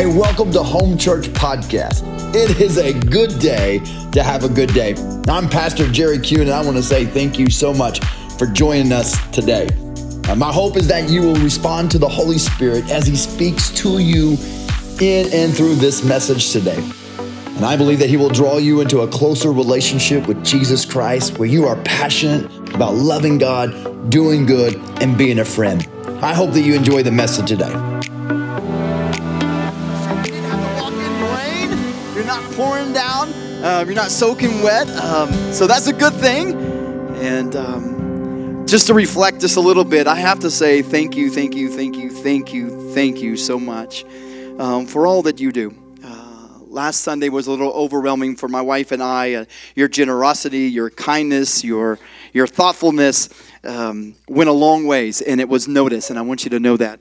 Hey, welcome to Home Church Podcast. It is a good day to have a good day. I'm Pastor Jerry Kuhn, and I want to say thank you so much for joining us today. Uh, my hope is that you will respond to the Holy Spirit as He speaks to you in and through this message today. And I believe that He will draw you into a closer relationship with Jesus Christ where you are passionate about loving God, doing good, and being a friend. I hope that you enjoy the message today. Pouring down. Um, you're not soaking wet. Um, so that's a good thing. And um, just to reflect just a little bit, I have to say thank you, thank you, thank you, thank you, thank you so much um, for all that you do. Uh, last Sunday was a little overwhelming for my wife and I. Uh, your generosity, your kindness, your your thoughtfulness um, went a long ways, and it was noticed. And I want you to know that.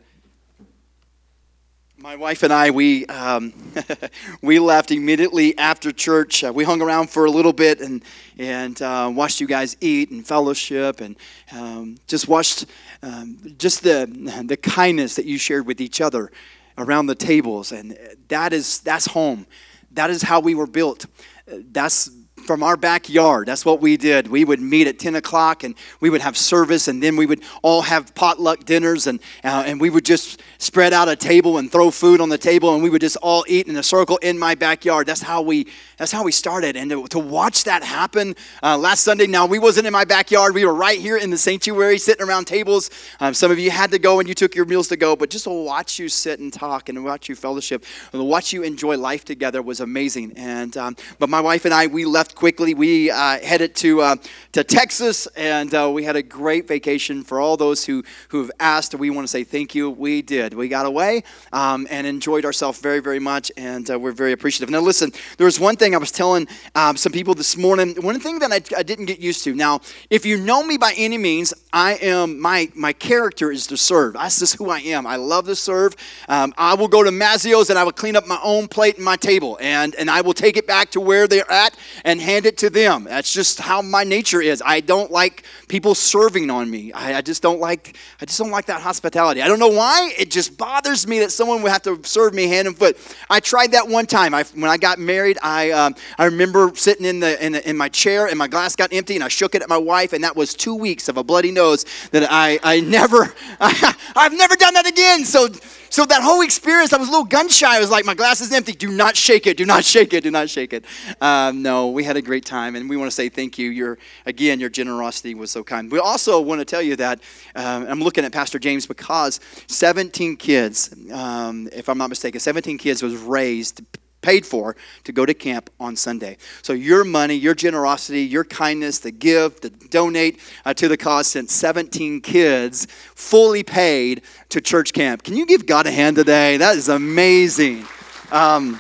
My wife and I, we um, we left immediately after church. Uh, we hung around for a little bit and and uh, watched you guys eat and fellowship and um, just watched um, just the the kindness that you shared with each other around the tables. And that is that's home. That is how we were built. That's from our backyard. That's what we did. We would meet at 10 o'clock and we would have service, and then we would all have potluck dinners, and, uh, and we would just spread out a table and throw food on the table, and we would just all eat in a circle in my backyard. That's how we, that's how we started. And to, to watch that happen uh, last Sunday, now we wasn't in my backyard. We were right here in the sanctuary sitting around tables. Um, some of you had to go and you took your meals to go, but just to watch you sit and talk and watch you fellowship and watch you enjoy life together was amazing. And, um, but my wife and I, we left quickly. We uh, headed to, uh, to Texas, and uh, we had a great vacation for all those who, who have asked. We want to say thank you. We did. We got away um, and enjoyed ourselves very, very much, and uh, we're very appreciative. Now, listen, there was one thing I was telling um, some people this morning. One thing that I, I didn't get used to. Now, if you know me by any means, I am my my character is to serve. That's just who I am. I love to serve. Um, I will go to Mazzio's and I will clean up my own plate and my table, and and I will take it back to where they're at and hand it to them. That's just how my nature is. I don't like people serving on me. I, I just don't like I just don't like that hospitality. I don't know why. It just bothers me that someone would have to serve me hand and foot. I tried that one time. I, when I got married, I um, I remember sitting in the, in in my chair and my glass got empty, and I shook it at my wife, and that was two weeks of a bloody nose that I I never I, I've never done that again. So so that whole experience, I was a little gun shy. I was like, my glass is empty. Do not shake it. Do not shake it. Do not shake it. Um, no, we had a great time, and we want to say thank you. Your again, your generosity was so kind. We also want to tell you that um, I'm looking at Pastor James because 17 kids, um, if I'm not mistaken, 17 kids was raised paid for to go to camp on Sunday. So your money, your generosity, your kindness, the give, to donate uh, to the cause sent 17 kids fully paid to church camp. Can you give God a hand today? That is amazing. Um,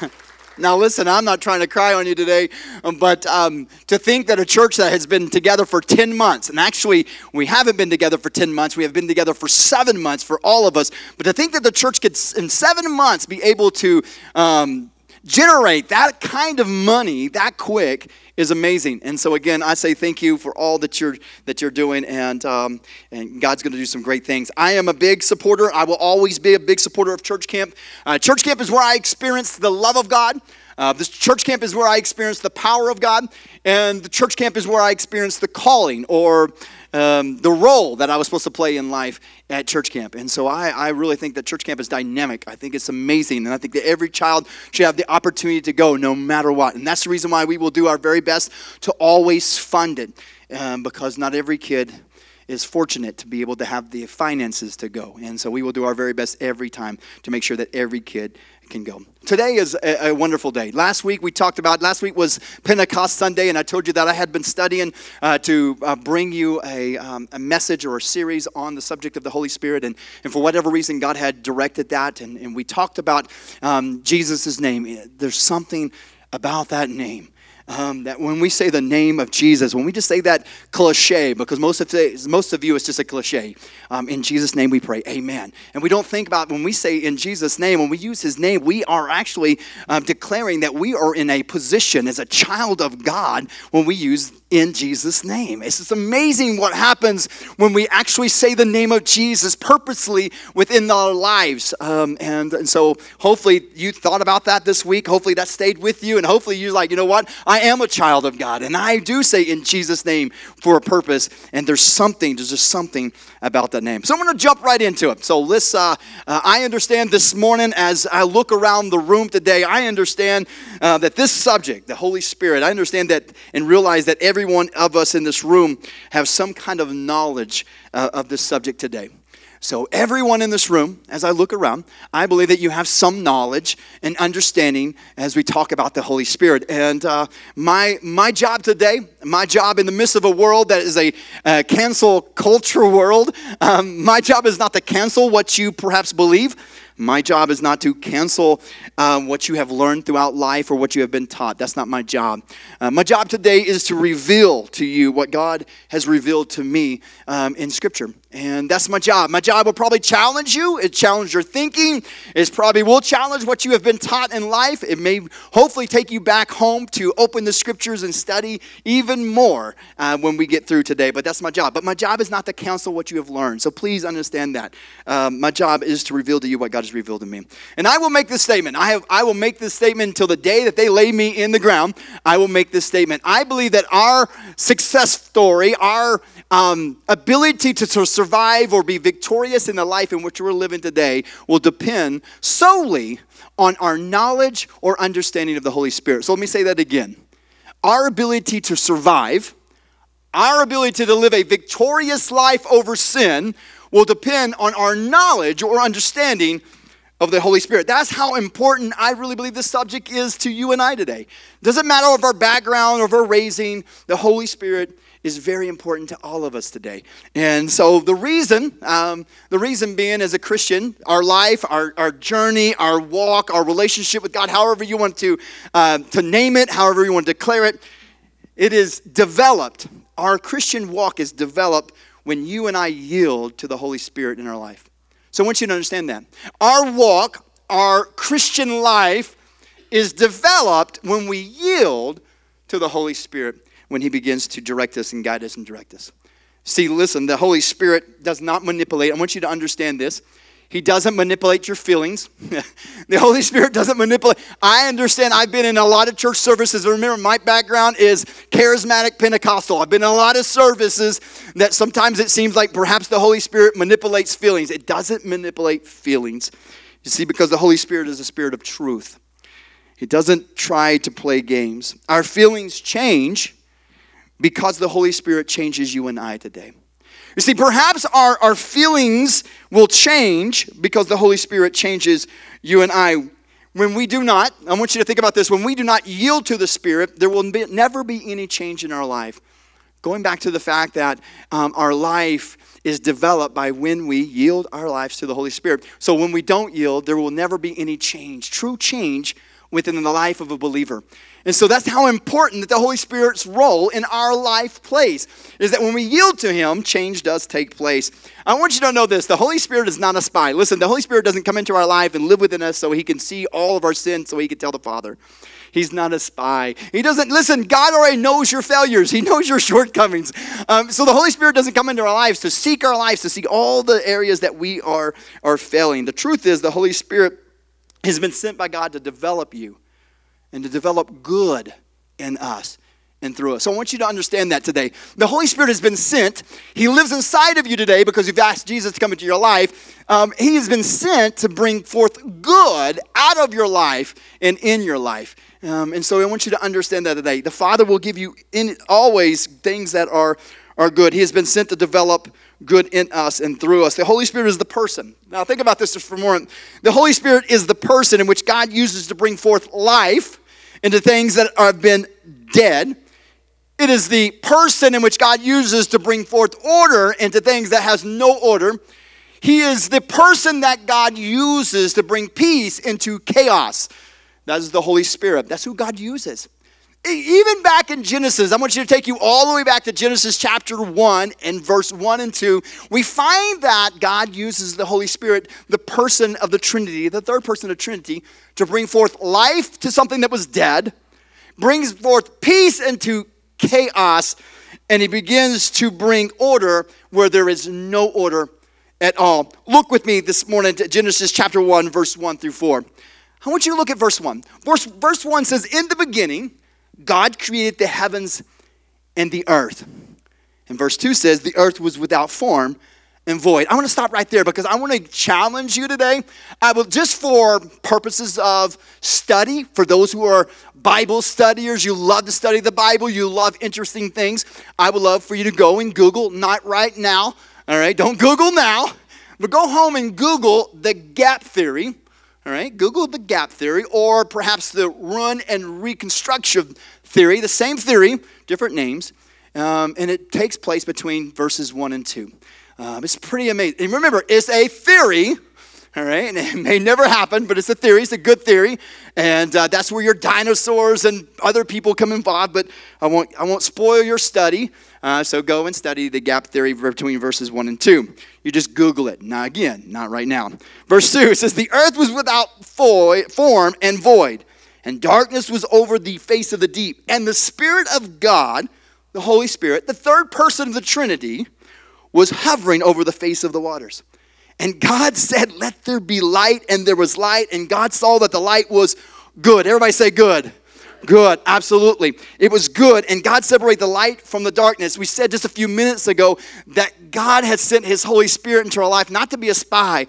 Now, listen, I'm not trying to cry on you today, um, but um, to think that a church that has been together for 10 months, and actually we haven't been together for 10 months, we have been together for seven months for all of us, but to think that the church could, in seven months, be able to um, generate that kind of money that quick is amazing. And so again, I say thank you for all that you're that you're doing, and um, and God's going to do some great things. I am a big supporter. I will always be a big supporter of church camp. Uh, church camp is where I experience the love of God. Uh, this church camp is where I experience the power of God, and the church camp is where I experience the calling or um, the role that I was supposed to play in life at church camp. And so I, I really think that church camp is dynamic. I think it's amazing. And I think that every child should have the opportunity to go no matter what. And that's the reason why we will do our very best to always fund it um, because not every kid is fortunate to be able to have the finances to go. And so we will do our very best every time to make sure that every kid can go. Today is a, a, wonderful day. Last week we talked about, last week was Pentecost Sunday, and I told you that I had been studying uh, to uh, bring you a, um, a message or a series on the subject of the Holy Spirit. And, and for whatever reason, God had directed that. And, and we talked about um, Jesus' name. There's something about that name um, that when we say the name of Jesus, when we just say that cliche, because most of, the, most of you it's just a cliche, um, in Jesus' name we pray, amen. And we don't think about when we say in Jesus' name, when we use his name, we are actually um, declaring that we are in a position as a child of God when we use in Jesus' name. It's just amazing what happens when we actually say the name of Jesus purposely within our lives. Um, and, and so hopefully you thought about that this week. Hopefully that stayed with you. And hopefully you're like, you know what? I am a child of God. And I do say in Jesus' name for a purpose. And there's something, there's just something about that name. So I'm going to jump right into it. So let's, uh, uh, I understand this morning as I look around the room today, I understand uh, that this subject, the Holy Spirit, I understand that and realize that every one of us in this room have some kind of knowledge uh, of this subject today. So, everyone in this room, as I look around, I believe that you have some knowledge and understanding as we talk about the Holy Spirit. And uh, my, my job today, my job in the midst of a world that is a uh, cancel culture world, um, my job is not to cancel what you perhaps believe. My job is not to cancel um, what you have learned throughout life or what you have been taught. That's not my job. Uh, my job today is to reveal to you what God has revealed to me um, in Scripture. And that's my job. My job will probably challenge you. It challenge your thinking. It probably will challenge what you have been taught in life. It may hopefully take you back home to open the scriptures and study even more uh, when we get through today. But that's my job. But my job is not to counsel what you have learned. So please understand that. Um, my job is to reveal to you what God has revealed to me. And I will make this statement. I, have, I will make this statement until the day that they lay me in the ground. I will make this statement. I believe that our success story, our um, ability to, to survive or be victorious in the life in which we're living today will depend solely on our knowledge or understanding of the Holy Spirit. So let me say that again. Our ability to survive, our ability to live a victorious life over sin will depend on our knowledge or understanding of the Holy Spirit. That's how important I really believe this subject is to you and I today. Doesn't matter of our background or of our raising, the Holy Spirit is very important to all of us today. And so the reason, um, the reason being as a Christian, our life, our, our journey, our walk, our relationship with God, however you want to, uh, to name it, however you want to declare it, it is developed. Our Christian walk is developed when you and I yield to the Holy Spirit in our life. So I want you to understand that. Our walk, our Christian life, is developed when we yield to the Holy Spirit when He begins to direct us and guide us and direct us. See, listen, the Holy Spirit does not manipulate. I want you to understand this. He doesn't manipulate your feelings. the Holy Spirit doesn't manipulate. I understand. I've been in a lot of church services. Remember, my background is charismatic Pentecostal. I've been in a lot of services that sometimes it seems like perhaps the Holy Spirit manipulates feelings. It doesn't manipulate feelings. You see, because the Holy Spirit is a spirit of truth, He doesn't try to play games. Our feelings change because the Holy Spirit changes you and I today. You see, perhaps our, our feelings will change because the Holy Spirit changes you and I. When we do not, I want you to think about this, when we do not yield to the Spirit, there will be, never be any change in our life. Going back to the fact that um, our life is developed by when we yield our lives to the Holy Spirit. So when we don't yield, there will never be any change. True change within the life of a believer. And so that's how important that the Holy Spirit's role in our life plays is that when we yield to Him, change does take place. I want you to know this the Holy Spirit is not a spy. Listen, the Holy Spirit doesn't come into our life and live within us so He can see all of our sins so He can tell the Father. He's not a spy. He doesn't, listen, God already knows your failures. He knows your shortcomings. Um, so the Holy Spirit doesn't come into our lives to seek our lives, to see all the areas that we are, are failing. The truth is, the Holy Spirit has been sent by God to develop you and to develop good in us and through us. So I want you to understand that today. The Holy Spirit has been sent. He lives inside of you today because you've asked Jesus to come into your life. Um, he has been sent to bring forth good out of your life and in your life. Um, and so I want you to understand that today. The Father will give you in always things that are, are good. He has been sent to develop good in us and through us. The Holy Spirit is the person. Now, think about this for a moment. The Holy Spirit is the person in which God uses to bring forth life into things that have been dead. It is the person in which God uses to bring forth order into things that has no order. He is the person that God uses to bring peace into chaos. That is the Holy Spirit. That's who God uses even back in Genesis, I want you to take you all the way back to Genesis chapter 1 and verse 1 and 2. We find that God uses the Holy Spirit, the person of the Trinity, the third person of the Trinity, to bring forth life to something that was dead, brings forth peace into chaos and he begins to bring order where there is no order at all. Look with me this morning to Genesis chapter 1, verse 1 through 4. I want you to look at verse 1. Verse, verse 1 says, In the beginning, God created the heavens and the earth. And verse 2 says, The earth was without form and void. I want to stop right there because I want to challenge you today. I will just for purposes of study, for those who are Bible studiers, you love to study the Bible, you love interesting things. I would love for you to go and Google, not right now, all right? Don't Google now, but go home and Google the gap theory. All right, Google the gap theory or perhaps the ruin and reconstruction theory, the same theory, different names, um, and it takes place between verses 1 and 2. Um, it's pretty amazing. And remember, it's a theory, all right? And it may never happen, but it's a theory. It's a good theory. And uh, that's where your dinosaurs and other people come involved. But I won't, I won't spoil your study. Uh, so go and study the gap theory between verses 1 and 2. You just Google it. Now, again, not right now. Verse 2 says, The earth was without form and void, and darkness was over the face of the deep. And the Spirit of God, the Holy Spirit, the third person of the Trinity, was hovering over the face of the waters. And God said, Let there be light, and there was light, and God saw that the light was good. Everybody say good. Good, absolutely. It was good, and God separated the light from the darkness. We said just a few minutes ago that God had sent His Holy Spirit into our life not to be a spy,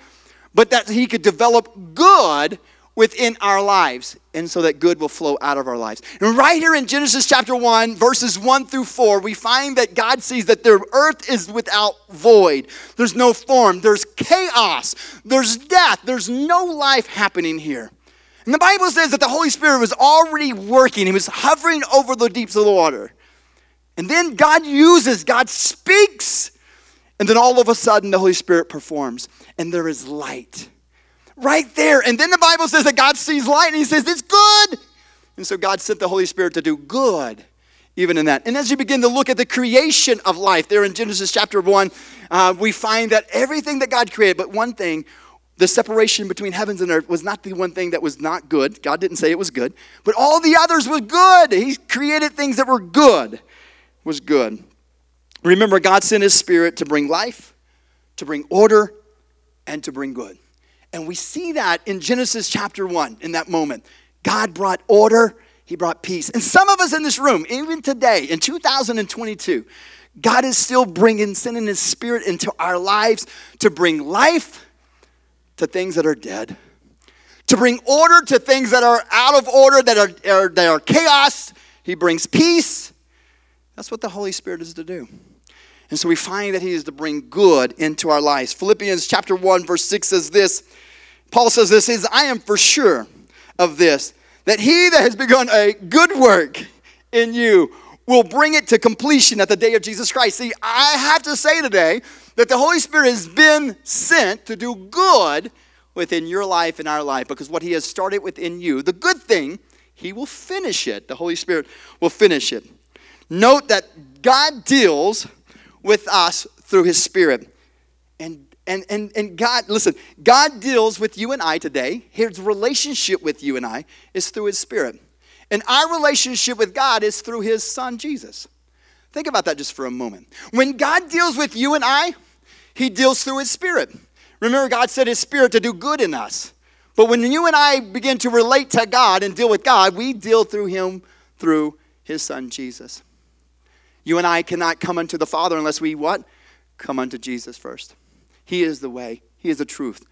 but that He could develop good within our lives, and so that good will flow out of our lives. And right here in Genesis chapter 1, verses 1 through 4, we find that God sees that the earth is without void. There's no form, there's chaos, there's death, there's no life happening here. And the Bible says that the Holy Spirit was already working, He was hovering over the deeps of the water. And then God uses, God speaks, and then all of a sudden the Holy Spirit performs, and there is light right there. And then the Bible says that God sees light and he says, It's good. And so God sent the Holy Spirit to do good even in that. And as you begin to look at the creation of life, there in Genesis chapter 1, uh, we find that everything that God created, but one thing, the separation between heavens and earth was not the one thing that was not good. God didn't say it was good, but all the others was good. He created things that were good, was good. Remember, God sent His Spirit to bring life, to bring order, and to bring good. And we see that in Genesis chapter 1 in that moment. God brought order, He brought peace. And some of us in this room, even today in 2022, God is still bringing, sending His Spirit into our lives to bring life to things that are dead, to bring order to things that are out of order, that are, are, that are chaos. He brings peace. That's what the Holy Spirit is to do. And so we find that he is to bring good into our lives. Philippians chapter 1 verse 6 says this. Paul says this is I am for sure of this that he that has begun a good work in you will bring it to completion at the day of Jesus Christ. See, I have to say today that the Holy Spirit has been sent to do good within your life and our life because what he has started within you, the good thing, he will finish it. The Holy Spirit will finish it. Note that God deals with us through his spirit. And and, and, and God, listen, God deals with you and I today. His relationship with you and I is through His Spirit. And our relationship with God is through His Son, Jesus. Think about that just for a moment. When God deals with you and I, He deals through His Spirit. Remember, God said His Spirit to do good in us. But when you and I begin to relate to God and deal with God, we deal through Him through His Son, Jesus. You and I cannot come unto the Father unless we what? Come unto Jesus first. He is the way, He is the truth.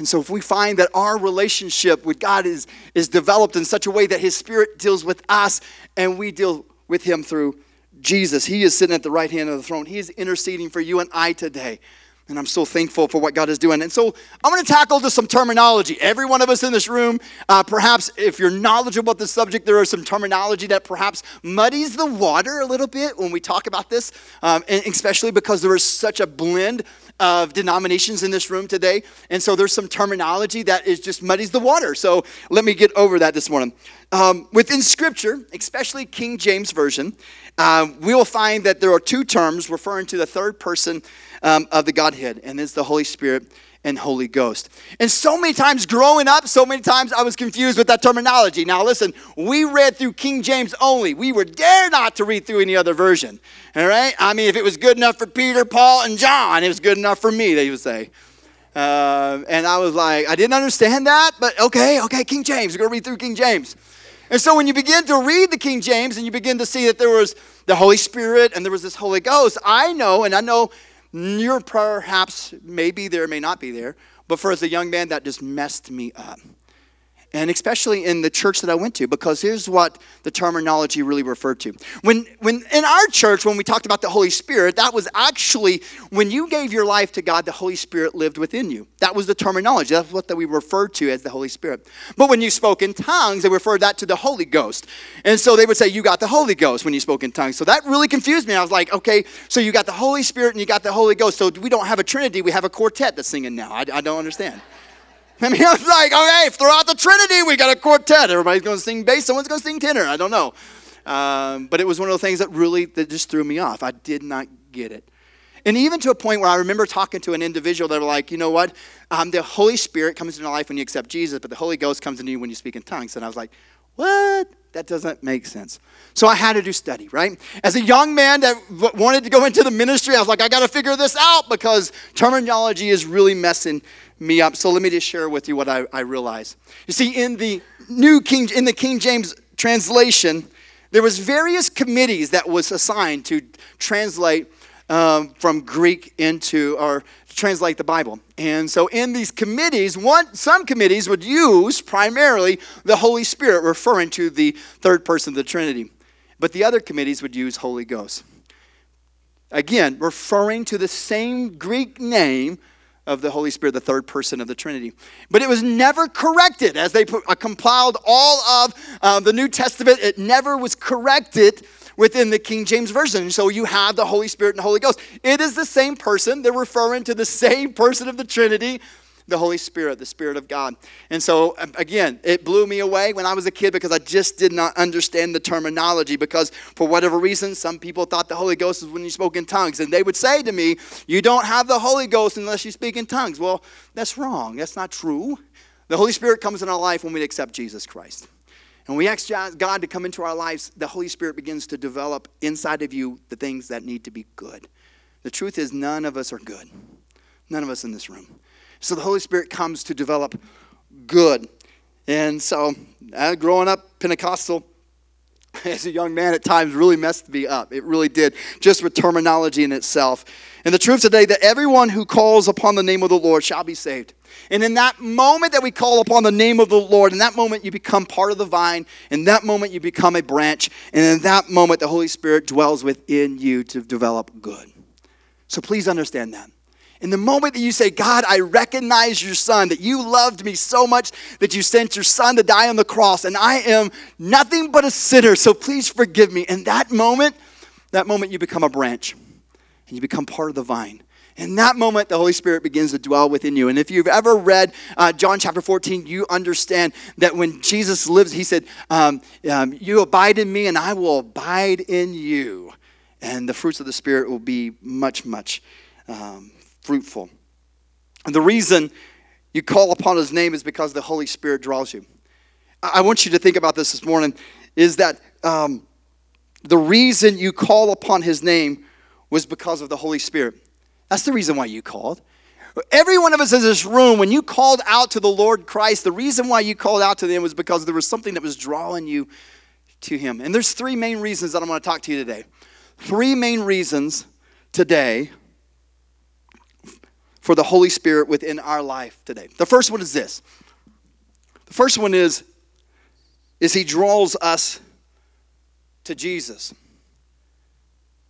And so, if we find that our relationship with God is, is developed in such a way that His Spirit deals with us and we deal with Him through Jesus, He is sitting at the right hand of the throne. He is interceding for you and I today. And I'm so thankful for what God is doing. And so I'm going to tackle just some terminology. Every one of us in this room, uh, perhaps if you're knowledgeable about the subject, there is some terminology that perhaps muddies the water a little bit when we talk about this, um, and especially because there is such a blend of denominations in this room today. And so there's some terminology that is just muddies the water. So let me get over that this morning. Um, within Scripture, especially King James Version, uh, we will find that there are two terms referring to the third person um, of the Godhead, and it's the Holy Spirit and Holy Ghost. And so many times growing up, so many times I was confused with that terminology. Now, listen, we read through King James only. We were dare not to read through any other version. All right? I mean, if it was good enough for Peter, Paul, and John, it was good enough for me, they would say. Uh, and I was like, I didn't understand that, but okay, okay, King James. We're going to read through King James. And so when you begin to read the King James and you begin to see that there was the Holy Spirit and there was this Holy Ghost, I know, and I know you're perhaps maybe there, may not be there, but for as a young man, that just messed me up and especially in the church that I went to, because here's what the terminology really referred to. When, when in our church, when we talked about the Holy Spirit, that was actually when you gave your life to God, the Holy Spirit lived within you. That was the terminology. That's what we referred to as the Holy Spirit. But when you spoke in tongues, they referred that to the Holy Ghost. And so they would say, You got the Holy Ghost when you spoke in tongues. So that really confused me. I was like, Okay, so you got the Holy Spirit and you got the Holy Ghost. So we don't have a Trinity, we have a quartet that's singing now. I, I don't understand. I mean, I was like, okay, throughout the Trinity, we got a quartet. Everybody's going to sing bass, someone's going to sing tenor. I don't know. Um, but it was one of the things that really that just threw me off. I did not get it. And even to a point where I remember talking to an individual that were like, you know what? Um, the Holy Spirit comes into your life when you accept Jesus, but the Holy Ghost comes into you when you speak in tongues. And I was like, what? That doesn't make sense. So I had to do study, right? As a young man that wanted to go into the ministry, I was like, I got to figure this out because terminology is really messing me up. So let me just share with you what I, I realized. You see, in the New King, in the King James translation, there was various committees that was assigned to translate um, from Greek into or translate the Bible. And so in these committees, one some committees would use primarily the Holy Spirit, referring to the third person of the Trinity. But the other committees would use Holy Ghost. Again, referring to the same Greek name of the Holy Spirit, the third person of the Trinity. But it was never corrected as they put, uh, compiled all of uh, the New Testament. It never was corrected within the King James Version. So you have the Holy Spirit and the Holy Ghost. It is the same person. They're referring to the same person of the Trinity the Holy Spirit, the Spirit of God. And so, um, again, it blew me away when I was a kid because I just did not understand the terminology. Because for whatever reason, some people thought the Holy Ghost was when you spoke in tongues. And they would say to me, You don't have the Holy Ghost unless you speak in tongues. Well, that's wrong. That's not true. The Holy Spirit comes in our life when we accept Jesus Christ. And we ask God to come into our lives, the Holy Spirit begins to develop inside of you the things that need to be good. The truth is, none of us are good. None of us in this room. So the Holy Spirit comes to develop good. And so, uh, growing up Pentecostal, as a young man at times really messed me up. It really did, just with terminology in itself. And the truth today that everyone who calls upon the name of the Lord shall be saved. And in that moment that we call upon the name of the Lord, in that moment you become part of the vine. In that moment you become a branch. And in that moment the Holy Spirit dwells within you to develop good. So please understand that. In the moment that you say, God, I recognize your son, that you loved me so much that you sent your son to die on the cross, and I am nothing but a sinner, so please forgive me. In that moment, that moment you become a branch and you become part of the vine. In that moment, the Holy Spirit begins to dwell within you. And if you've ever read uh, John chapter 14, you understand that when Jesus lives, he said, um, um, You abide in me, and I will abide in you. And the fruits of the Spirit will be much, much um, fruitful. And the reason you call upon his name is because the Holy Spirit draws you. I want you to think about this this morning is that um, the reason you call upon his name was because of the Holy Spirit. That's the reason why you called. Every one of us in this room, when you called out to the Lord Christ, the reason why you called out to him was because there was something that was drawing you to him. And there's three main reasons that I want to talk to you today. Three main reasons today for the Holy Spirit within our life today. The first one is this. The first one is is he draws us to Jesus.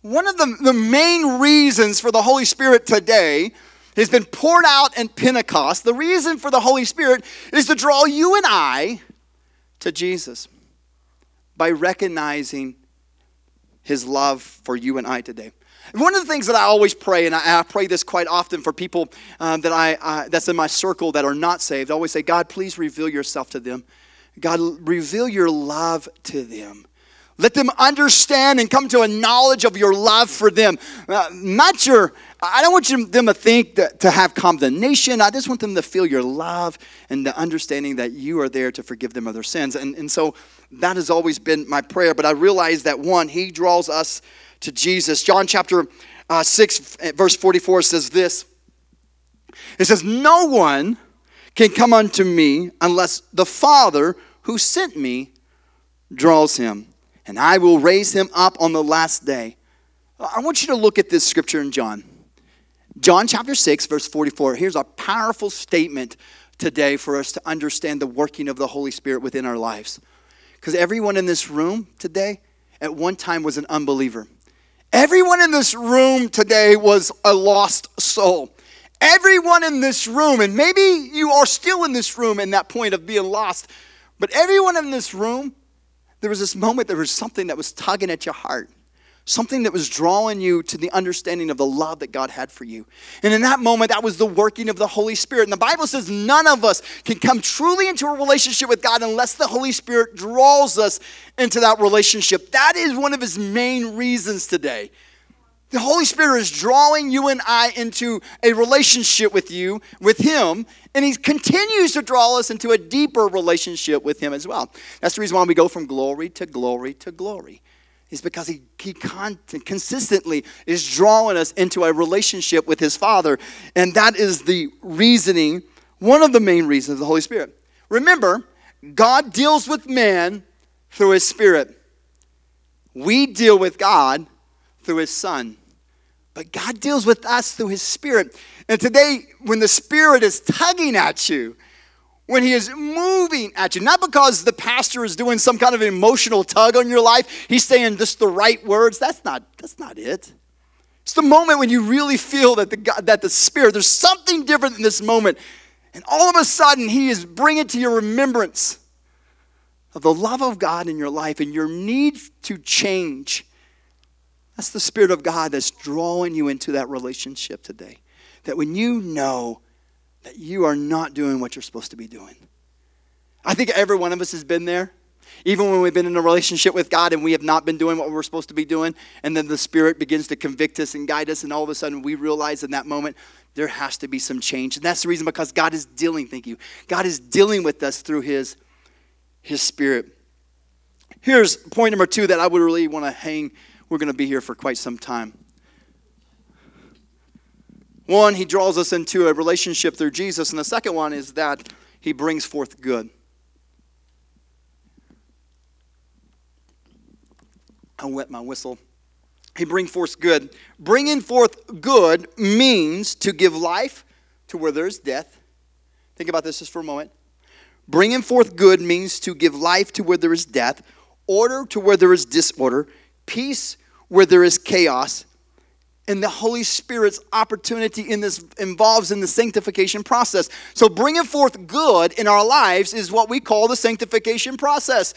One of the, the main reasons for the Holy Spirit today has been poured out in Pentecost. The reason for the Holy Spirit is to draw you and I to Jesus by recognizing his love for you and I today. One of the things that I always pray, and I, I pray this quite often for people um, that I that's in my circle that are not saved, I always say, God, please reveal yourself to them. God, reveal your love to them. Let them understand and come to a knowledge of your love for them. Uh, not your, I don't want you, them to think that, to have condemnation. I just want them to feel your love and the understanding that you are there to forgive them of their sins. And, and so that has always been my prayer. But I realize that one, He draws us to Jesus. John chapter uh, 6, verse 44 says this It says, No one can come unto me unless the Father who sent me draws him and I will raise him up on the last day. I want you to look at this scripture in John. John chapter 6, verse 44. Here's a powerful statement today for us to understand the working of the Holy Spirit within our lives. Because everyone in this room today at one time was an unbeliever. Everyone in this room today was a lost soul. Everyone in this room, and maybe you are still in this room in that point of being lost, but everyone in this room there was this moment, there was something that was tugging at your heart, something that was drawing you to the understanding of the love that God had for you. And in that moment, that was the working of the Holy Spirit. And the Bible says none of us can come truly into a relationship with God unless the Holy Spirit draws us into that relationship. That is one of his main reasons today. The Holy Spirit is drawing you and I into a relationship with you, with Him, and He continues to draw us into a deeper relationship with Him as well. That's the reason why we go from glory to glory to glory. Is because He, he con- consistently is drawing us into a relationship with His Father, and that is the reasoning, one of the main reasons of the Holy Spirit. Remember, God deals with man through His Spirit. We deal with God through His Son. But God deals with us through His Spirit. And today, when the Spirit is tugging at you, when He is moving at you, not because the pastor is doing some kind of emotional tug on your life, He's saying just the right words. That's not, that's not it. It's the moment when you really feel that the, God, that the Spirit, there's something different in this moment. And all of a sudden, He is bringing to your remembrance of the love of God in your life and your need to change that's the Spirit of God that's drawing you into that relationship today. That when you know that you are not doing what you're supposed to be doing. I think every one of us has been there. Even when we've been in a relationship with God and we have not been doing what we're supposed to be doing, and then the Spirit begins to convict us and guide us, and all of a sudden we realize in that moment there has to be some change. And that's the reason because God is dealing, thank you. God is dealing with us through His, His Spirit. Here's point number two that I would really want to hang we're going to be here for quite some time. One, he draws us into a relationship through Jesus, and the second one is that he brings forth good. I wet my whistle. He brings forth good. Bringing forth good means to give life to where there is death. Think about this just for a moment. Bringing forth good means to give life to where there is death, order to where there is disorder, peace where there is chaos. And the Holy Spirit's opportunity in this involves in the sanctification process. So bringing forth good in our lives is what we call the sanctification process.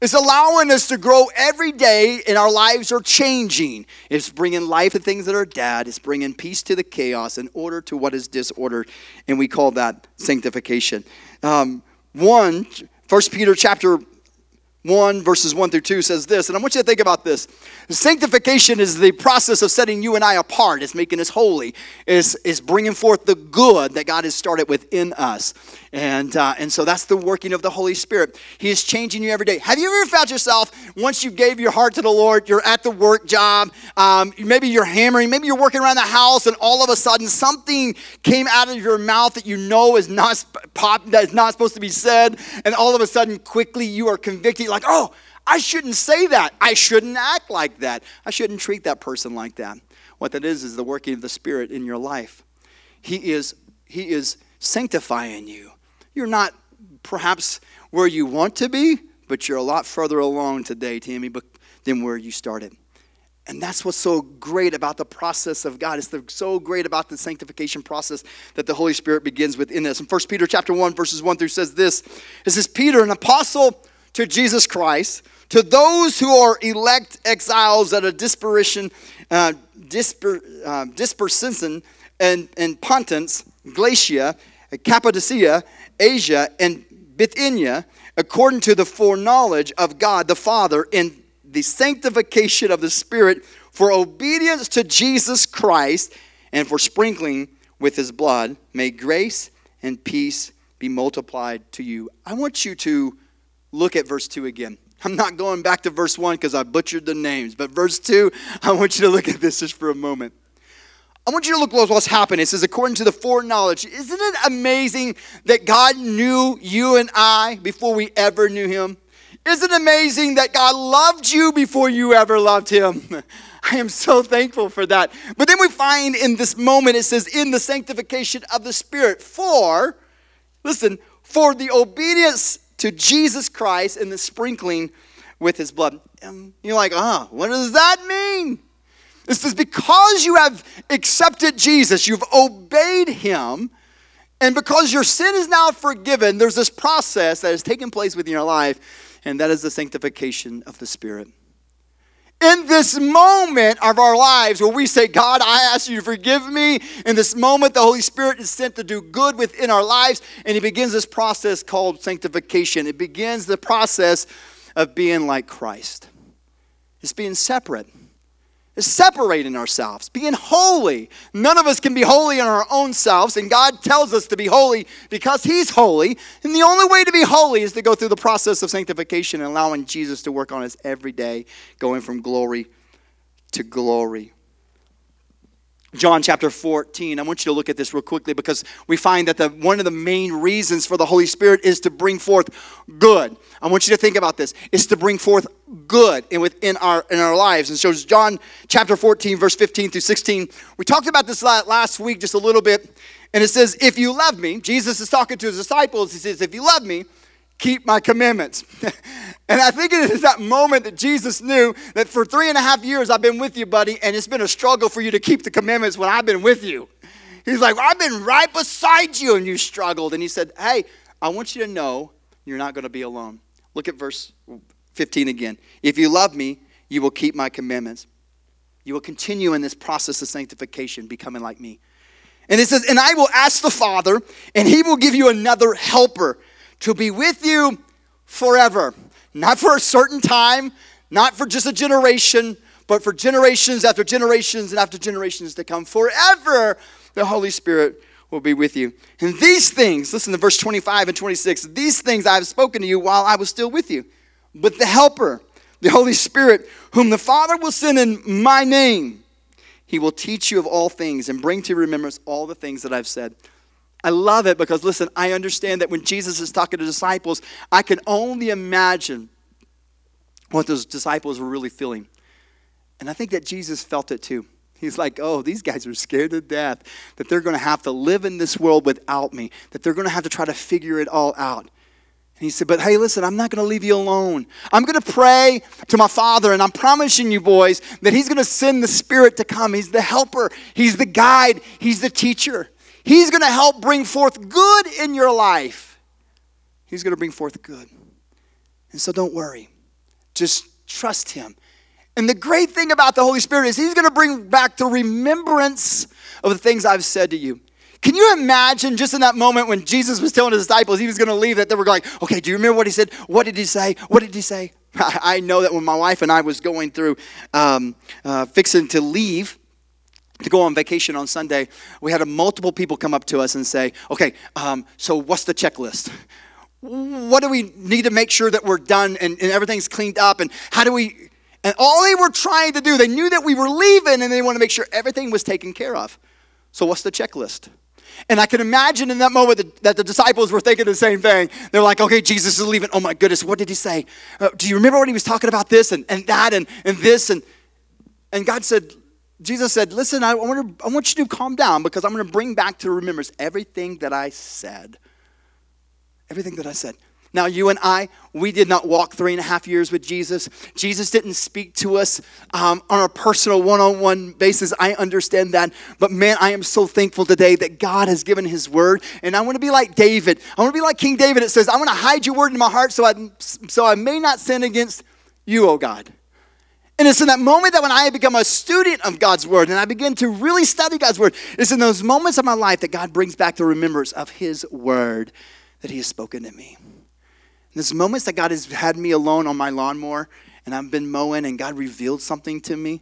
It's allowing us to grow every day and our lives are changing. It's bringing life to things that are dead. It's bringing peace to the chaos and order to what is disordered. And we call that sanctification. Um, one, First Peter chapter 1 verses 1 through 2 says this and i want you to think about this. Sanctification is the process of setting you and i apart. It's making us holy. It's, is bringing forth the good that god has started within us. And uh, and so that's the working of the holy spirit. He is changing you every day. Have you ever felt yourself once you gave your heart to the lord you're at the work job um, maybe you're hammering maybe you're working around the house and all of a sudden something came out of your mouth that you know is not pop that is not supposed to be said and all of a sudden quickly you are convicted like, oh, I shouldn't say that. I shouldn't act like that. I shouldn't treat that person like that. What that is is the working of the Spirit in your life. He is he is sanctifying you. You're not perhaps where you want to be, but you're a lot further along today, Tammy, than where you started. And that's what's so great about the process of God. It's so great about the sanctification process that the Holy Spirit begins within us. In 1 Peter chapter 1, verses 1 through says this. It says, Peter, an apostle to Jesus Christ, to those who are elect exiles at a dispersion, uh, disper, uh, and, and Pontus, Galatia, Cappadocia, Asia, and Bithynia, according to the foreknowledge of God the Father, in the sanctification of the Spirit for obedience to Jesus Christ and for sprinkling with his blood. May grace and peace be multiplied to you. I want you to look at verse 2 again. I'm not going back to verse 1 because I butchered the names, but verse 2, I want you to look at this just for a moment. I want you to look at what's happening. It says, according to the foreknowledge. Isn't it amazing that God knew you and I before we ever knew Him? Isn't it amazing that God loved you before you ever loved Him? I am so thankful for that. But then we find in this moment, it says, in the sanctification of the Spirit, for, listen, for the obedience to Jesus Christ and the sprinkling with his blood. And you're like, ah, oh, what does that mean? It says, because you have accepted Jesus, you've obeyed him, and because your sin is now forgiven, there's this process that has taken place within your life, and that is the sanctification of the Spirit in this moment of our lives where we say, God, I ask you to forgive me, in this moment, the Holy Spirit is sent to do good within our lives, and He begins this process called sanctification. It begins the process of being like Christ. It's being separate is separating ourselves, being holy. None of us can be holy in our own selves, and God tells us to be holy because He's holy. And the only way to be holy is to go through the process of sanctification and allowing Jesus to work on us every day, going from glory to glory. John chapter 14. I want you to look at this real quickly because we find that the, one of the main reasons for the Holy Spirit is to bring forth good. I want you to think about this. Is to bring forth good in within our in our lives. And so John chapter 14 verse 15 through 16. We talked about this last week just a little bit. And it says, "If you love me," Jesus is talking to his disciples. He says, "If you love me, keep my commandments. and I think it is that moment that Jesus knew that for three and a half years I've been with you, buddy, and it's been a struggle for you to keep the commandments when I've been with you. He's like, I've been right beside you and you struggled. And he said, Hey, I want you to know you're not going to be alone. Look at verse 15 again. If you love me, you will keep my commandments. You will continue in this process of sanctification, becoming like me. And it says, And I will ask the Father, and he will give you another helper to be with you forever. Not for a certain time, not for just a generation, but for generations after generations and after generations to come. Forever, the Holy Spirit will be with you. And these things, listen to verse 25 and 26, these things I have spoken to you while I was still with you. But the Helper, the Holy Spirit, whom the Father will send in my name, he will teach you of all things and bring to your remembrance all the things that I've said. I love it because, listen, I understand that when Jesus is talking to disciples, I can only imagine what those disciples were really feeling. And I think that Jesus felt it too. He's like, oh, these guys are scared to death that they're going to have to live in this world without me, that they're going to have to try to figure it all out. And he said, But hey, listen, I'm not going to leave you alone. I'm going to pray to my Father, and I'm promising you, boys, that He's going to send the Spirit to come. He's the helper, He's the guide, He's the teacher. He's going to help bring forth good in your life. He's going to bring forth good. And so don't worry. Just trust Him. And the great thing about the Holy Spirit is He's going to bring back the remembrance of the things I've said to you. Can you imagine just in that moment when Jesus was telling his disciples he was going to leave that they were like, okay, do you remember what he said? What did he say? What did he say? I know that when my wife and I was going through um, uh, fixing to leave, to go on vacation on Sunday, we had multiple people come up to us and say, okay, um, so what's the checklist? What do we need to make sure that we're done and, and everything's cleaned up? And how do we, and all they were trying to do, they knew that we were leaving and they wanted to make sure everything was taken care of. So what's the checklist? And I can imagine in that moment that, the disciples were thinking the same thing. They're like, okay, Jesus is leaving. Oh my goodness, what did he say? Uh, do you remember when he was talking about this and, and that and, and this? And, and God said, Jesus said, Listen, I want, to, I want you to calm down because I'm going to bring back to remembrance everything that I said. Everything that I said. Now, you and I, we did not walk three and a half years with Jesus. Jesus didn't speak to us um, on a personal one on one basis. I understand that. But man, I am so thankful today that God has given his word. And I want to be like David. I want to be like King David. It says, I want to hide your word in my heart so I, so I may not sin against you, O God. And it's in that moment that when I become a student of God's word and I begin to really study God's word, it's in those moments of my life that God brings back the remembrance of his word that he has spoken to me. And those moments that God has had me alone on my lawnmower and I've been mowing and God revealed something to me.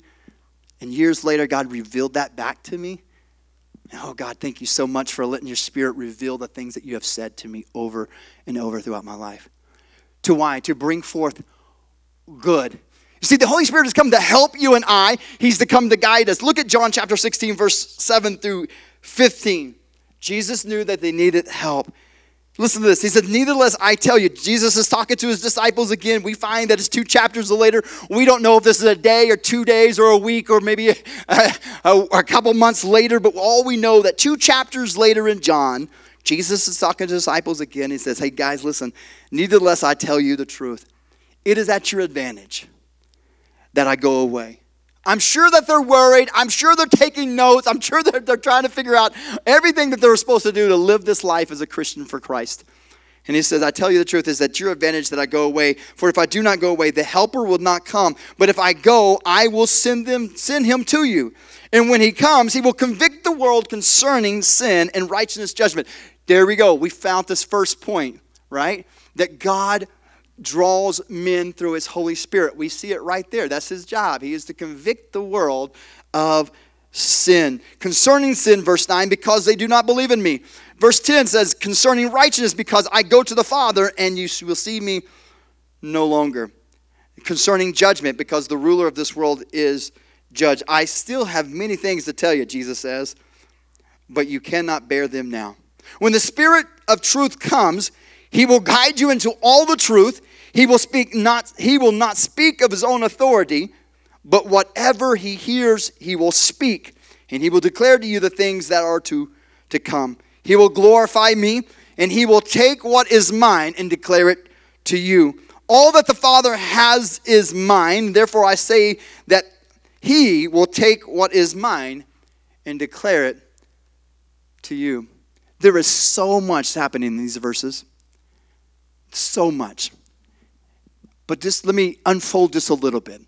And years later, God revealed that back to me. Oh, God, thank you so much for letting your spirit reveal the things that you have said to me over and over throughout my life. To why? To bring forth good. You see, the Holy Spirit has come to help you and I, He's to come to guide us. Look at John chapter 16, verse 7 through 15. Jesus knew that they needed help. Listen to this. He said, Nevertheless, I tell you, Jesus is talking to his disciples again. We find that it's two chapters later. We don't know if this is a day or two days or a week or maybe a, a, a couple months later, but all we know that two chapters later in John, Jesus is talking to disciples again. He says, Hey, guys, listen, nevertheless, I tell you the truth. It is at your advantage that I go away. I'm sure that they're worried. I'm sure they're taking notes. I'm sure they're, they're trying to figure out everything that they're supposed to do to live this life as a Christian for Christ. And he says, I tell you the truth is that your advantage that I go away. For if I do not go away, the helper will not come. But if I go, I will send them, send him to you. And when he comes, he will convict the world concerning sin and righteousness judgment. There we go. We found this first point, right? That God draws men through his Holy Spirit. We see it right there. That's his job. He is to convict the world of sin. Concerning sin, verse 9, because they do not believe in me. Verse 10 says, concerning righteousness, because I go to the Father and you will see me no longer. Concerning judgment, because the ruler of this world is judge. I still have many things to tell you, Jesus says, but you cannot bear them now. When the Spirit of truth comes, he will guide you into all the truth. He will speak not he will not speak of his own authority, but whatever he hears, he will speak, and he will declare to you the things that are to, to come. He will glorify me, and he will take what is mine and declare it to you. All that the Father has is mine. Therefore, I say that he will take what is mine and declare it to you. There is so much happening in these verses. So much. But just let me unfold this a little bit.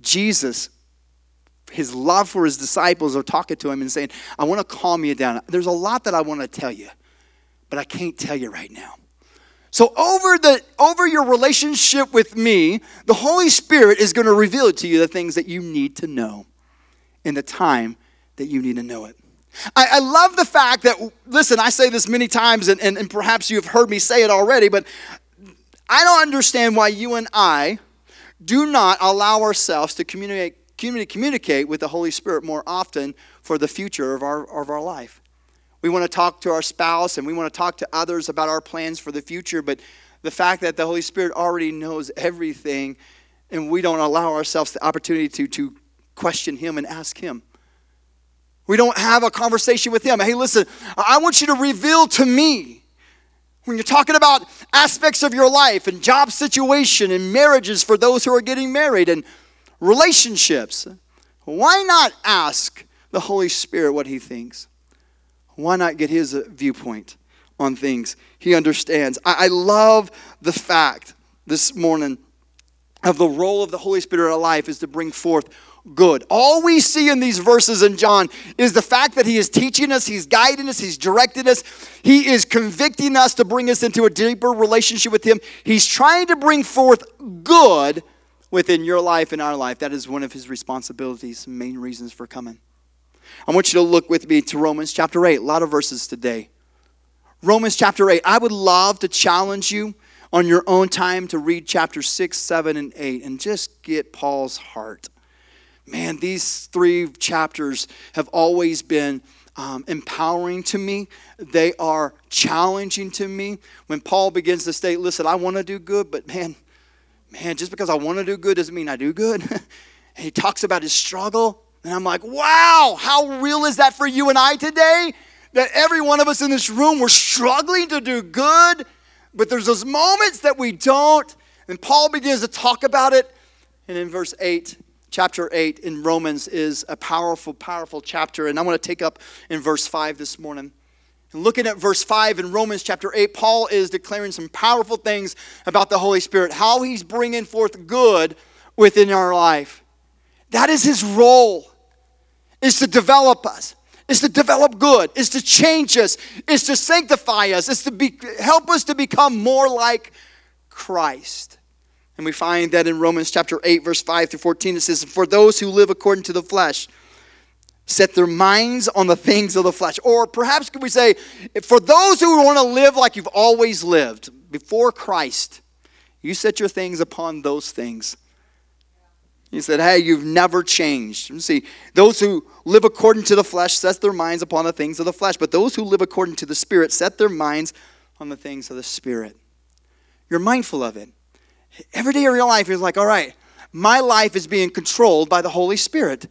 Jesus, his love for his disciples are talking to him and saying, I want to calm you down. There's a lot that I want to tell you, but I can't tell you right now. So over the over your relationship with me, the Holy Spirit is going to reveal to you the things that you need to know in the time that you need to know it. I, I love the fact that, listen, I say this many times, and, and, and perhaps you've heard me say it already, but I don't understand why you and I do not allow ourselves to communicate, communicate with the Holy Spirit more often for the future of our, of our life. We want to talk to our spouse and we want to talk to others about our plans for the future, but the fact that the Holy Spirit already knows everything and we don't allow ourselves the opportunity to, to question Him and ask Him. We don't have a conversation with Him. Hey, listen, I want you to reveal to me when you're talking about aspects of your life and job situation and marriages for those who are getting married and relationships, why not ask the Holy Spirit what he thinks? Why not get his viewpoint on things? He understands. I, I love the fact this morning of the role of the Holy Spirit in our life is to bring forth good. All we see in these verses in John is the fact that he is teaching us, he's guiding us, he's directing us, he is convicting us to bring us into a deeper relationship with him. He's trying to bring forth good within your life and our life. That is one of his responsibilities, main reasons for coming. I want you to look with me to Romans chapter 8, a lot of verses today. Romans chapter 8. I would love to challenge you on your own time to read chapter 6, 7, and 8 and just get Paul's heart man, these three chapters have always been um, empowering to me. They are challenging to me. When Paul begins to state, listen, I want to do good, but man, man, just because I want to do good doesn't mean I do good. he talks about his struggle, and I'm like, wow, how real is that for you and I today? That every one of us in this room, we're struggling to do good, but there's those moments that we don't. And Paul begins to talk about it. And in verse 8, chapter 8 in Romans is a powerful, powerful chapter. And I want to take up in verse 5 this morning. And looking at verse 5 in Romans chapter 8, Paul is declaring some powerful things about the Holy Spirit, how he's bringing forth good within our life. That is his role, is to develop us, is to develop good, is to change us, is to sanctify us, is to be, help us to become more like Christ. And we find that in Romans chapter 8, verse 5 through 14, it says, For those who live according to the flesh set their minds on the things of the flesh. Or perhaps could we say, for those who want to live like you've always lived before Christ, you set your things upon those things. He said, Hey, you've never changed. You see, those who live according to the flesh set their minds upon the things of the flesh, but those who live according to the Spirit set their minds on the things of the Spirit. You're mindful of it. Every day of your life, you're like, All right, my life is being controlled by the Holy Spirit.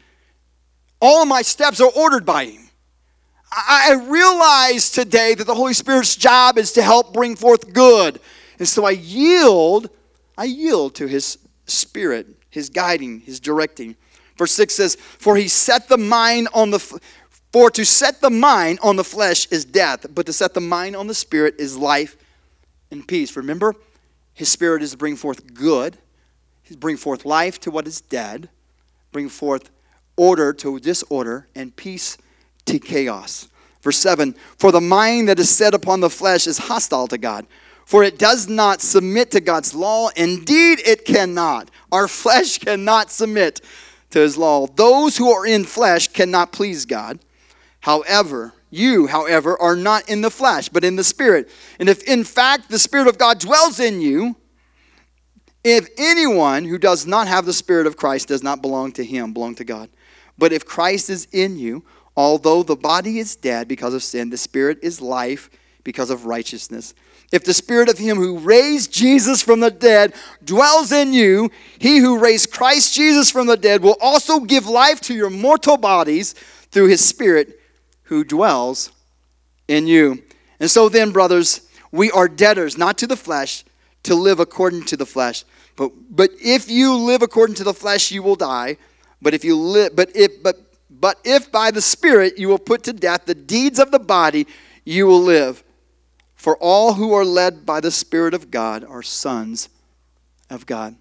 All my steps are ordered by Him. I realize today that the Holy Spirit's job is to help bring forth good. And so I yield, I yield to His Spirit, His guiding, His directing. Verse 6 says, For He set the mind on the. For to set the mind on the flesh is death, but to set the mind on the spirit is life and peace. Remember, his spirit is to bring forth good, bring forth life to what is dead, bring forth order to disorder, and peace to chaos. Verse 7 For the mind that is set upon the flesh is hostile to God, for it does not submit to God's law. Indeed, it cannot. Our flesh cannot submit to his law. Those who are in flesh cannot please God. However, you, however, are not in the flesh, but in the Spirit. And if in fact the Spirit of God dwells in you, if anyone who does not have the Spirit of Christ does not belong to him, belong to God. But if Christ is in you, although the body is dead because of sin, the spirit is life because of righteousness. If the spirit of him who raised Jesus from the dead dwells in you, he who raised Christ Jesus from the dead will also give life to your mortal bodies through his spirit who dwells in you. And so then, brothers, we are debtors, not to the flesh, to live according to the flesh. But, but if you live according to the flesh, you will die. But if you live, but if but but if by the Spirit you will put to death the deeds of the body, you will live. For all who are led by the Spirit of God are sons of God.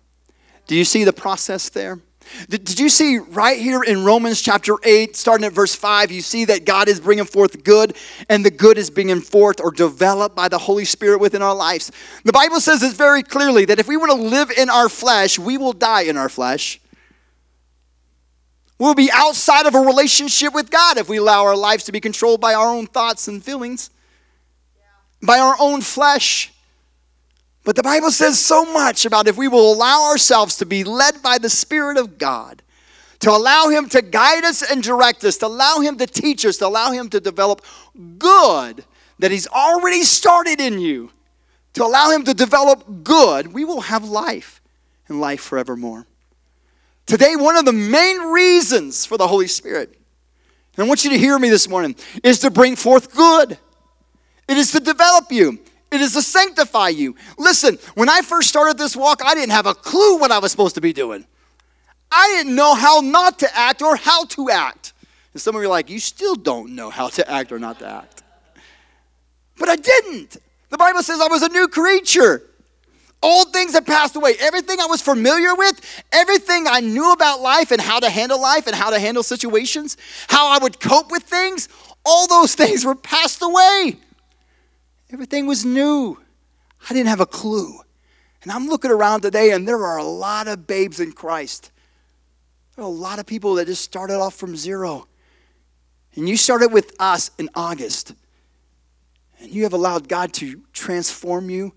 Do you see the process there? Did, you see right here in Romans chapter 8, starting at verse 5, you see that God is bringing forth good, and the good is being forth or developed by the Holy Spirit within our lives. The Bible says this very clearly that if we want to live in our flesh, we will die in our flesh. We'll be outside of a relationship with God if we allow our lives to be controlled by our own thoughts and feelings, yeah. by our own flesh. But the Bible says so much about if we will allow ourselves to be led by the Spirit of God, to allow Him to guide us and direct us, to allow Him to teach us, to allow Him to develop good that He's already started in you, to allow Him to develop good, we will have life and life forevermore. Today, one of the main reasons for the Holy Spirit, and I want you to hear me this morning, is to bring forth good. It is to develop you. It is to sanctify you. Listen, when I first started this walk, I didn't have a clue what I was supposed to be doing. I didn't know how not to act or how to act. And some of you are like, you still don't know how to act or not to act. But I didn't. The Bible says I was a new creature. Old things have passed away. Everything I was familiar with, everything I knew about life and how to handle life and how to handle situations, how I would cope with things, all those things were passed away. Everything was new. I didn't have a clue. And I'm looking around today, and there are a lot of babes in Christ. There are a lot of people that just started off from zero. And you started with us in August. And you have allowed God to transform you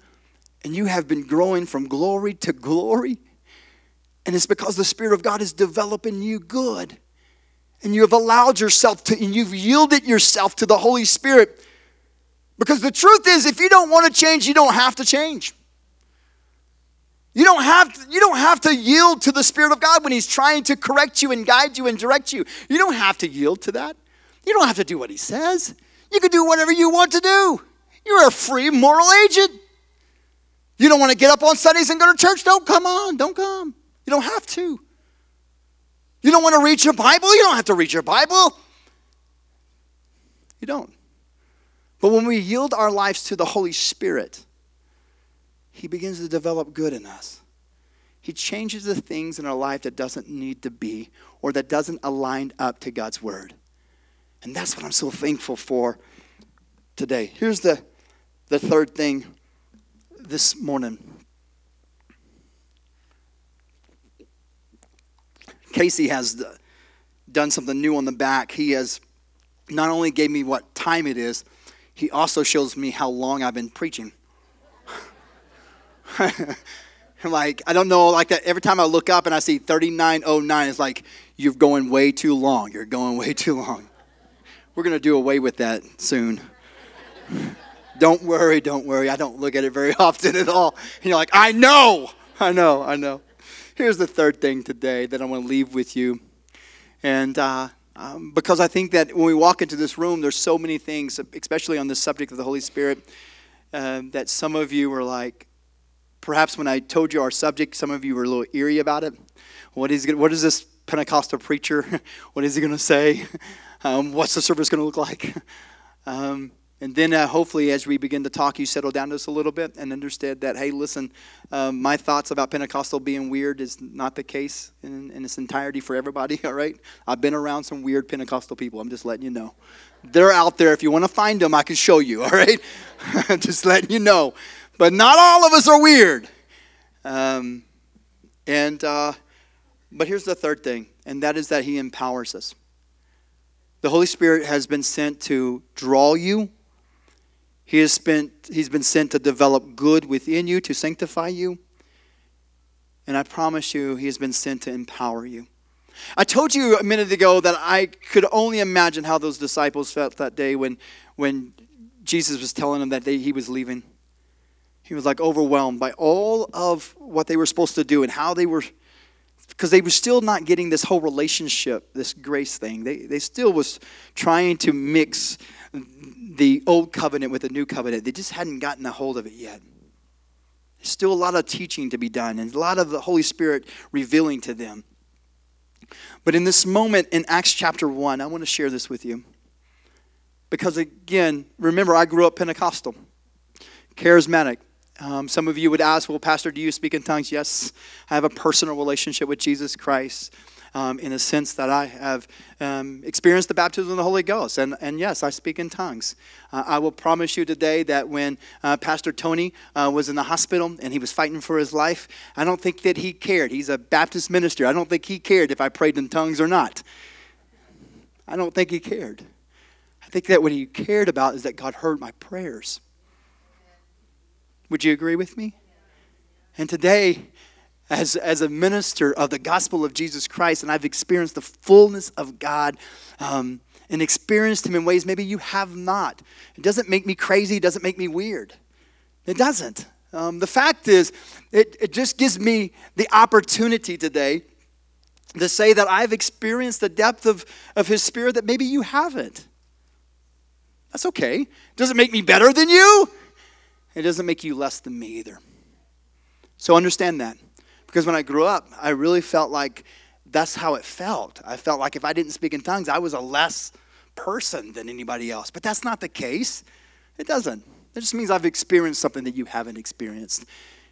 and you have been growing from glory to glory. And it's because the Spirit of God is developing you good. And you have allowed yourself to, and you've yielded yourself to the Holy Spirit. Because the truth is, if you don't want to change, you don't have to change. You don't have to, you don't have to yield to the Spirit of God when He's trying to correct you and guide you and direct you. You don't have to yield to that. You don't have to do what He says. You can do whatever you want to do. You're a free moral agent. You don't want to get up on Sundays and go to church? Don't come on. Don't come. You don't have to. You don't want to read your Bible? You don't have to read your Bible. You don't. But when we yield our lives to the Holy Spirit, He begins to develop good in us. He changes the things in our life that doesn't need to be or that doesn't align up to God's word. And that's what I'm so thankful for today. Here's the, the third thing this morning. Casey has done something new on the back. He has not only gave me what time it is, he also shows me how long I've been preaching. like, I don't know, like that every time I look up and I see 3909, it's like, you're going way too long. You're going way too long. We're going to do away with that soon. don't worry, don't worry. I don't look at it very often at all. And you're like, I know, I know, I know. Here's the third thing today that I want to leave with you. And uh, um, because I think that when we walk into this room, there's so many things, especially on the subject of the Holy Spirit, uh, that some of you were like, perhaps when I told you our subject, some of you were a little eerie about it. What is, what is this Pentecostal preacher? what is he going to say? Um, what's the service going to look like? Um, and then uh, hopefully, as we begin to talk, you settle down to us a little bit and understand that, hey, listen, um, my thoughts about Pentecostal being weird is not the case in, in its entirety for everybody, all right? I've been around some weird Pentecostal people. I'm just letting you know. They're out there. If you want to find them, I can show you, all right? just letting you know. But not all of us are weird. Um, and, uh, but here's the third thing, and that is that He empowers us. The Holy Spirit has been sent to draw you he has spent, he's been sent to develop good within you, to sanctify you. And I promise you, he has been sent to empower you. I told you a minute ago that I could only imagine how those disciples felt that day when, when Jesus was telling them that they, he was leaving. He was like overwhelmed by all of what they were supposed to do and how they were, because they were still not getting this whole relationship, this grace thing. They, they still was trying to mix the old covenant with the new covenant. They just hadn't gotten a hold of it yet. There's still a lot of teaching to be done and a lot of the Holy Spirit revealing to them. But in this moment in Acts chapter 1, I want to share this with you. Because again, remember, I grew up Pentecostal, charismatic. Um, some of you would ask, well, Pastor, do you speak in tongues? Yes, I have a personal relationship with Jesus Christ um, in a sense that I have um, experienced the baptism of the Holy Ghost. And, and yes, I speak in tongues. Uh, I will promise you today that when uh, Pastor Tony uh, was in the hospital and he was fighting for his life, I don't think that he cared. He's a Baptist minister. I don't think he cared if I prayed in tongues or not. I don't think he cared. I think that what he cared about is that God heard my prayers. Would you agree with me? And today, as, as a minister of the gospel of Jesus Christ, and I've experienced the fullness of God um, and experienced Him in ways maybe you have not. It doesn't make me crazy, it doesn't make me weird. It doesn't. Um, the fact is, it, it just gives me the opportunity today to say that I've experienced the depth of, of His Spirit that maybe you haven't. That's okay. It Doesn't make me better than you. It doesn't make you less than me either. So understand that. Because when I grew up, I really felt like that's how it felt. I felt like if I didn't speak in tongues, I was a less person than anybody else. But that's not the case. It doesn't. It just means I've experienced something that you haven't experienced.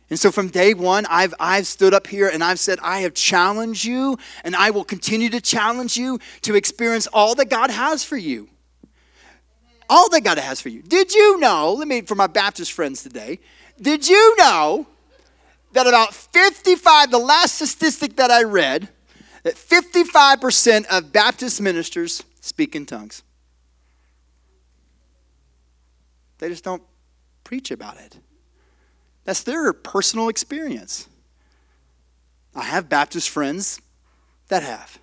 And so from day one, I've, I've stood up here and I've said, I have challenged you and I will continue to challenge you to experience all that God has for you. All that God has for you. Did you know, let me, for my Baptist friends today, did you know that about 55, the last statistic that I read, that 55% of Baptist ministers speak in tongues. They just don't preach about it. That's their personal experience. I have Baptist friends that have.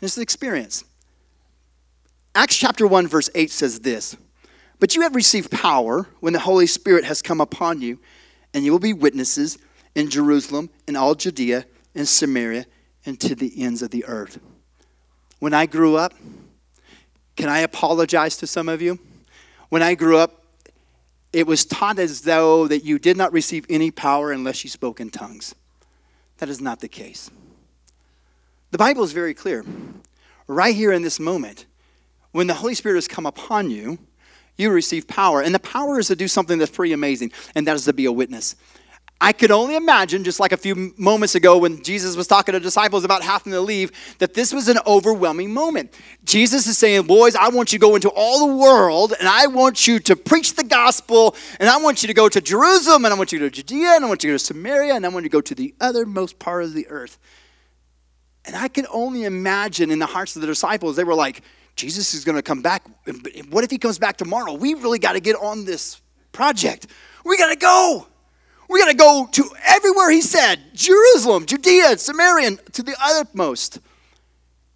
It's an experience. Acts chapter 1, verse 8 says this But you have received power when the Holy Spirit has come upon you and you will be witnesses in Jerusalem, in all Judea, in Samaria, and to the ends of the earth. When I grew up, can I apologize to some of you? When I grew up, it was taught as though that you did not receive any power unless you spoke in tongues. That is not the case. The Bible is very clear. Right here in this moment, when the Holy Spirit has come upon you, you receive power. And the power is to do something that's pretty amazing, and that is to be a witness. I could only imagine, just like a few moments ago when Jesus was talking to disciples about having to leave, that this was an overwhelming moment. Jesus is saying, Boys, I want you to go into all the world, and I want you to preach the gospel, and I want you to go to Jerusalem, and I want you to go to Judea, and I want you to go to Samaria, and I want you to go to the othermost part of the earth. And I can only imagine in the hearts of the disciples, they were like, Jesus is going to come back. What if he comes back tomorrow? We really got to get on this project. We got to go. We got to go to everywhere he said Jerusalem, Judea, Samaria, to the uttermost.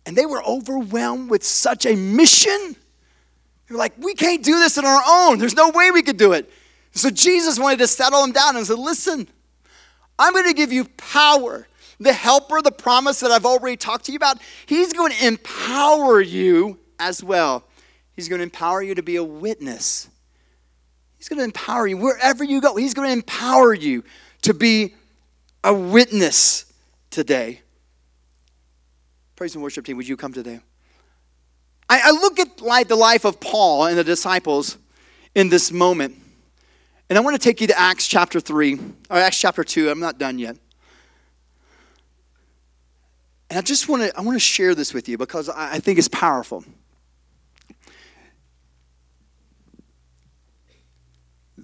And they were overwhelmed with such a mission. They were like, we can't do this on our own. There's no way we could do it. So Jesus wanted to settle them down and said, listen, I'm going to give you power. The helper, the promise that I've already talked to you about, he's going to empower you as well. He's going to empower you to be a witness. He's going to empower you wherever you go. He's going to empower you to be a witness today. Praise and worship team, would you come today? I, I look at like the life of Paul and the disciples in this moment. And I want to take you to Acts chapter 3, or Acts chapter 2. I'm not done yet. And I just want to I want to share this with you because I, I think it's powerful.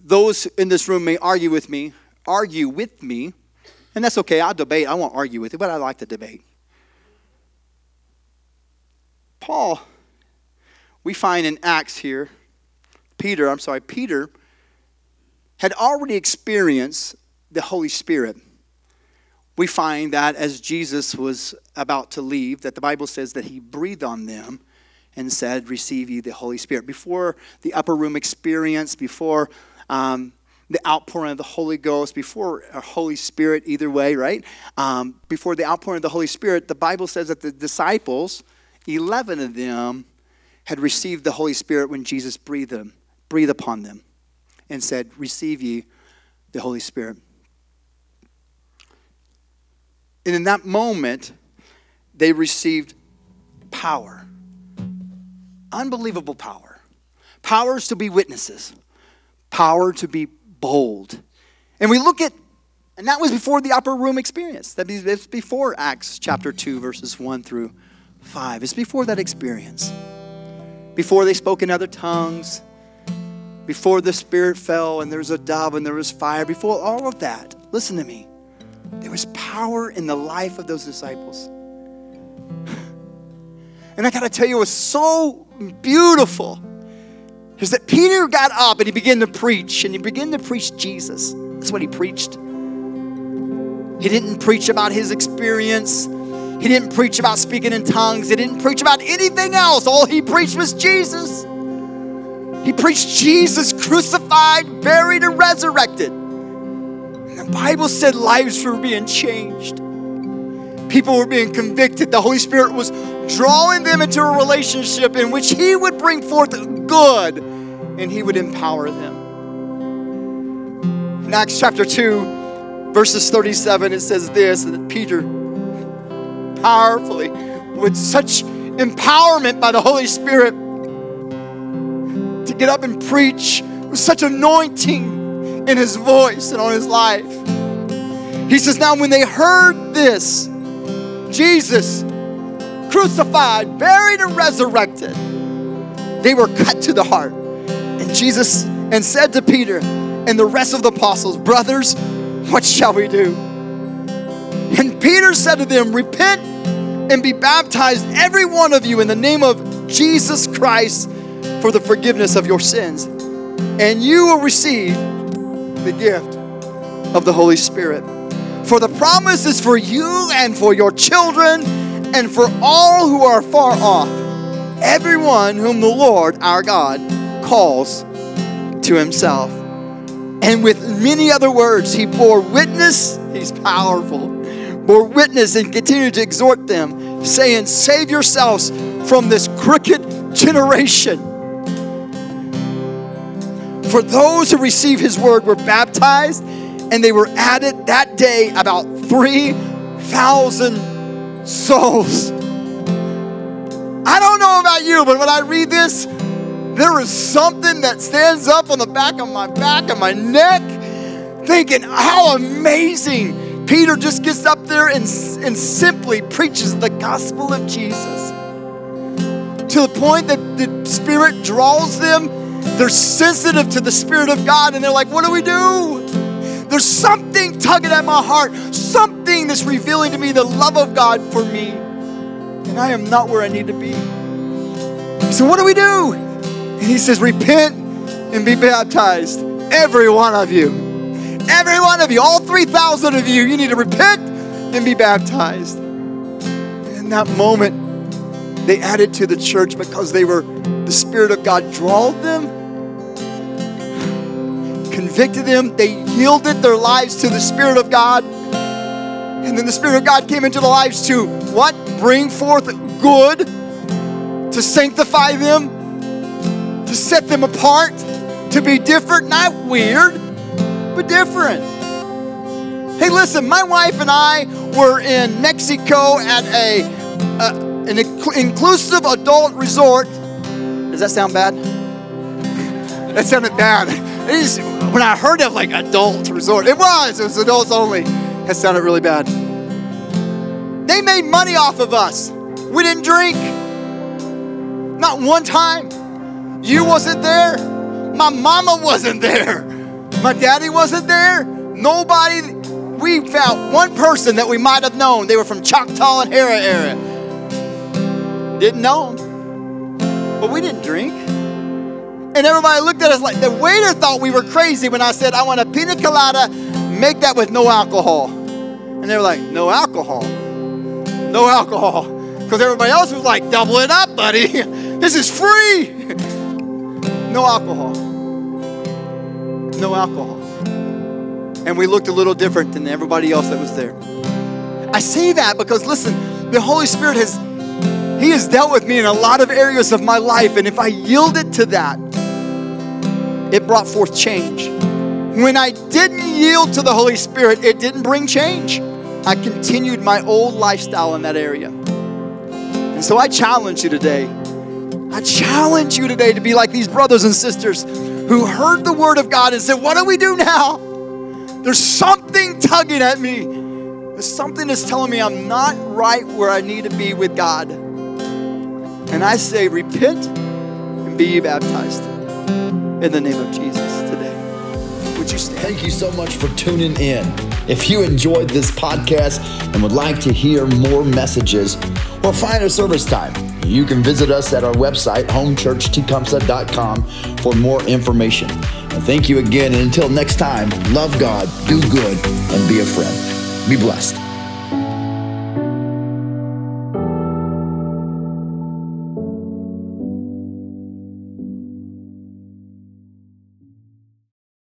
Those in this room may argue with me, argue with me, and that's okay. I'll debate. I won't argue with you, but I like to debate. Paul, we find in Acts here, Peter, I'm sorry, Peter had already experienced the Holy Spirit. We find that as Jesus was about to leave, that the Bible says that he breathed on them and said, Receive ye the Holy Spirit. Before the upper room experience, before um, the outpouring of the Holy Ghost, before a Holy Spirit, either way, right? Um, before the outpouring of the Holy Spirit, the Bible says that the disciples, 11 of them, had received the Holy Spirit when Jesus breathed them, breathed upon them and said, Receive ye the Holy Spirit. And in that moment, they received power. Unbelievable power. Powers to be witnesses, power to be bold. And we look at, and that was before the upper room experience. That was before Acts chapter 2, verses 1 through 5. It's before that experience. Before they spoke in other tongues, before the Spirit fell and there was a dove and there was fire, before all of that, listen to me, there was power in the life of those disciples. And I got to tell you, it was so beautiful is that Peter got up and he began to preach, and he began to preach Jesus. That's what he preached. He didn't preach about his experience. He didn't preach about speaking in tongues. He didn't preach about anything else. All he preached was Jesus. He preached Jesus crucified, buried, and resurrected. And the Bible said lives were being changed. People were being convicted. The Holy Spirit was drawing them into a relationship in which He would bring forth good and He would empower them. In Acts chapter 2, verses 37, it says this that Peter powerfully, with such empowerment by the Holy Spirit, to get up and preach with such anointing in his voice and on his life. He says, Now when they heard this, Jesus crucified, buried, and resurrected, they were cut to the heart. And Jesus and said to Peter and the rest of the apostles, Brothers, what shall we do? And Peter said to them, Repent and be baptized, every one of you, in the name of Jesus Christ for the forgiveness of your sins, and you will receive the gift of the Holy Spirit. For the promise is for you and for your children and for all who are far off, everyone whom the Lord our God calls to himself. And with many other words, he bore witness, he's powerful, bore witness and continued to exhort them, saying, Save yourselves from this crooked generation. For those who received his word were baptized, and they were added that day about 3,000 souls. I don't know about you, but when I read this, there is something that stands up on the back of my back and my neck, thinking, how amazing. Peter just gets up there and, and simply preaches the gospel of Jesus to the point that the Spirit draws them they're sensitive to the Spirit of God and they're like, what do we do? There's something tugging at my heart, something that's revealing to me the love of God for me. and I am not where I need to be. So, what do we do? And he says, Repent and be baptized. Every one of you. Every one of you, all 3,000 of you, you need to repent and be baptized. In that moment, they added to the church because they were, the Spirit of God drawed them, convicted them, they yielded their lives to the Spirit of God. And then the Spirit of God came into their lives to what? Bring forth good, to sanctify them, to set them apart, to be different, not weird, but different. Hey, listen, my wife and I were in Mexico at a, an inclusive adult resort. Does that sound bad? That sounded bad. When I heard of like adult resort, it was, it was adults only. That sounded really bad. They made money off of us. We didn't drink. Not one time. You wasn't there. My mama wasn't there. My daddy wasn't there. Nobody. We found one person that we might have known. They were from Choctaw and Harrah area. Didn't know them. But we didn't drink. And everybody looked at us like the waiter thought we were crazy when I said, I want a pina colada, make that with no alcohol. And they were like, no alcohol no alcohol. Because everybody else was like, double it up, buddy. this is free. no alcohol. No alcohol. And we looked a little different than everybody else that was there. I say that because, listen, the Holy Spirit has, He has dealt with me in a lot of areas of my life. And if I yielded to that, it brought forth change. When I didn't yield to the Holy Spirit, it didn't bring change. I continued my old lifestyle in that area. And so I challenge you today. I challenge you today to be like these brothers and sisters who heard the word of God and said, What do we do now? There's something tugging at me. There's something that's telling me I'm not right where I need to be with God. And I say, Repent and be baptized in the name of Jesus today. Would you stand? Thank you so much for tuning in. If you enjoyed this podcast and would like to hear more messages or find a service time, you can visit us at our website, homechurchtecumseh.com, for more information. And thank you again. And until next time, love God, do good, and be a friend. Be blessed.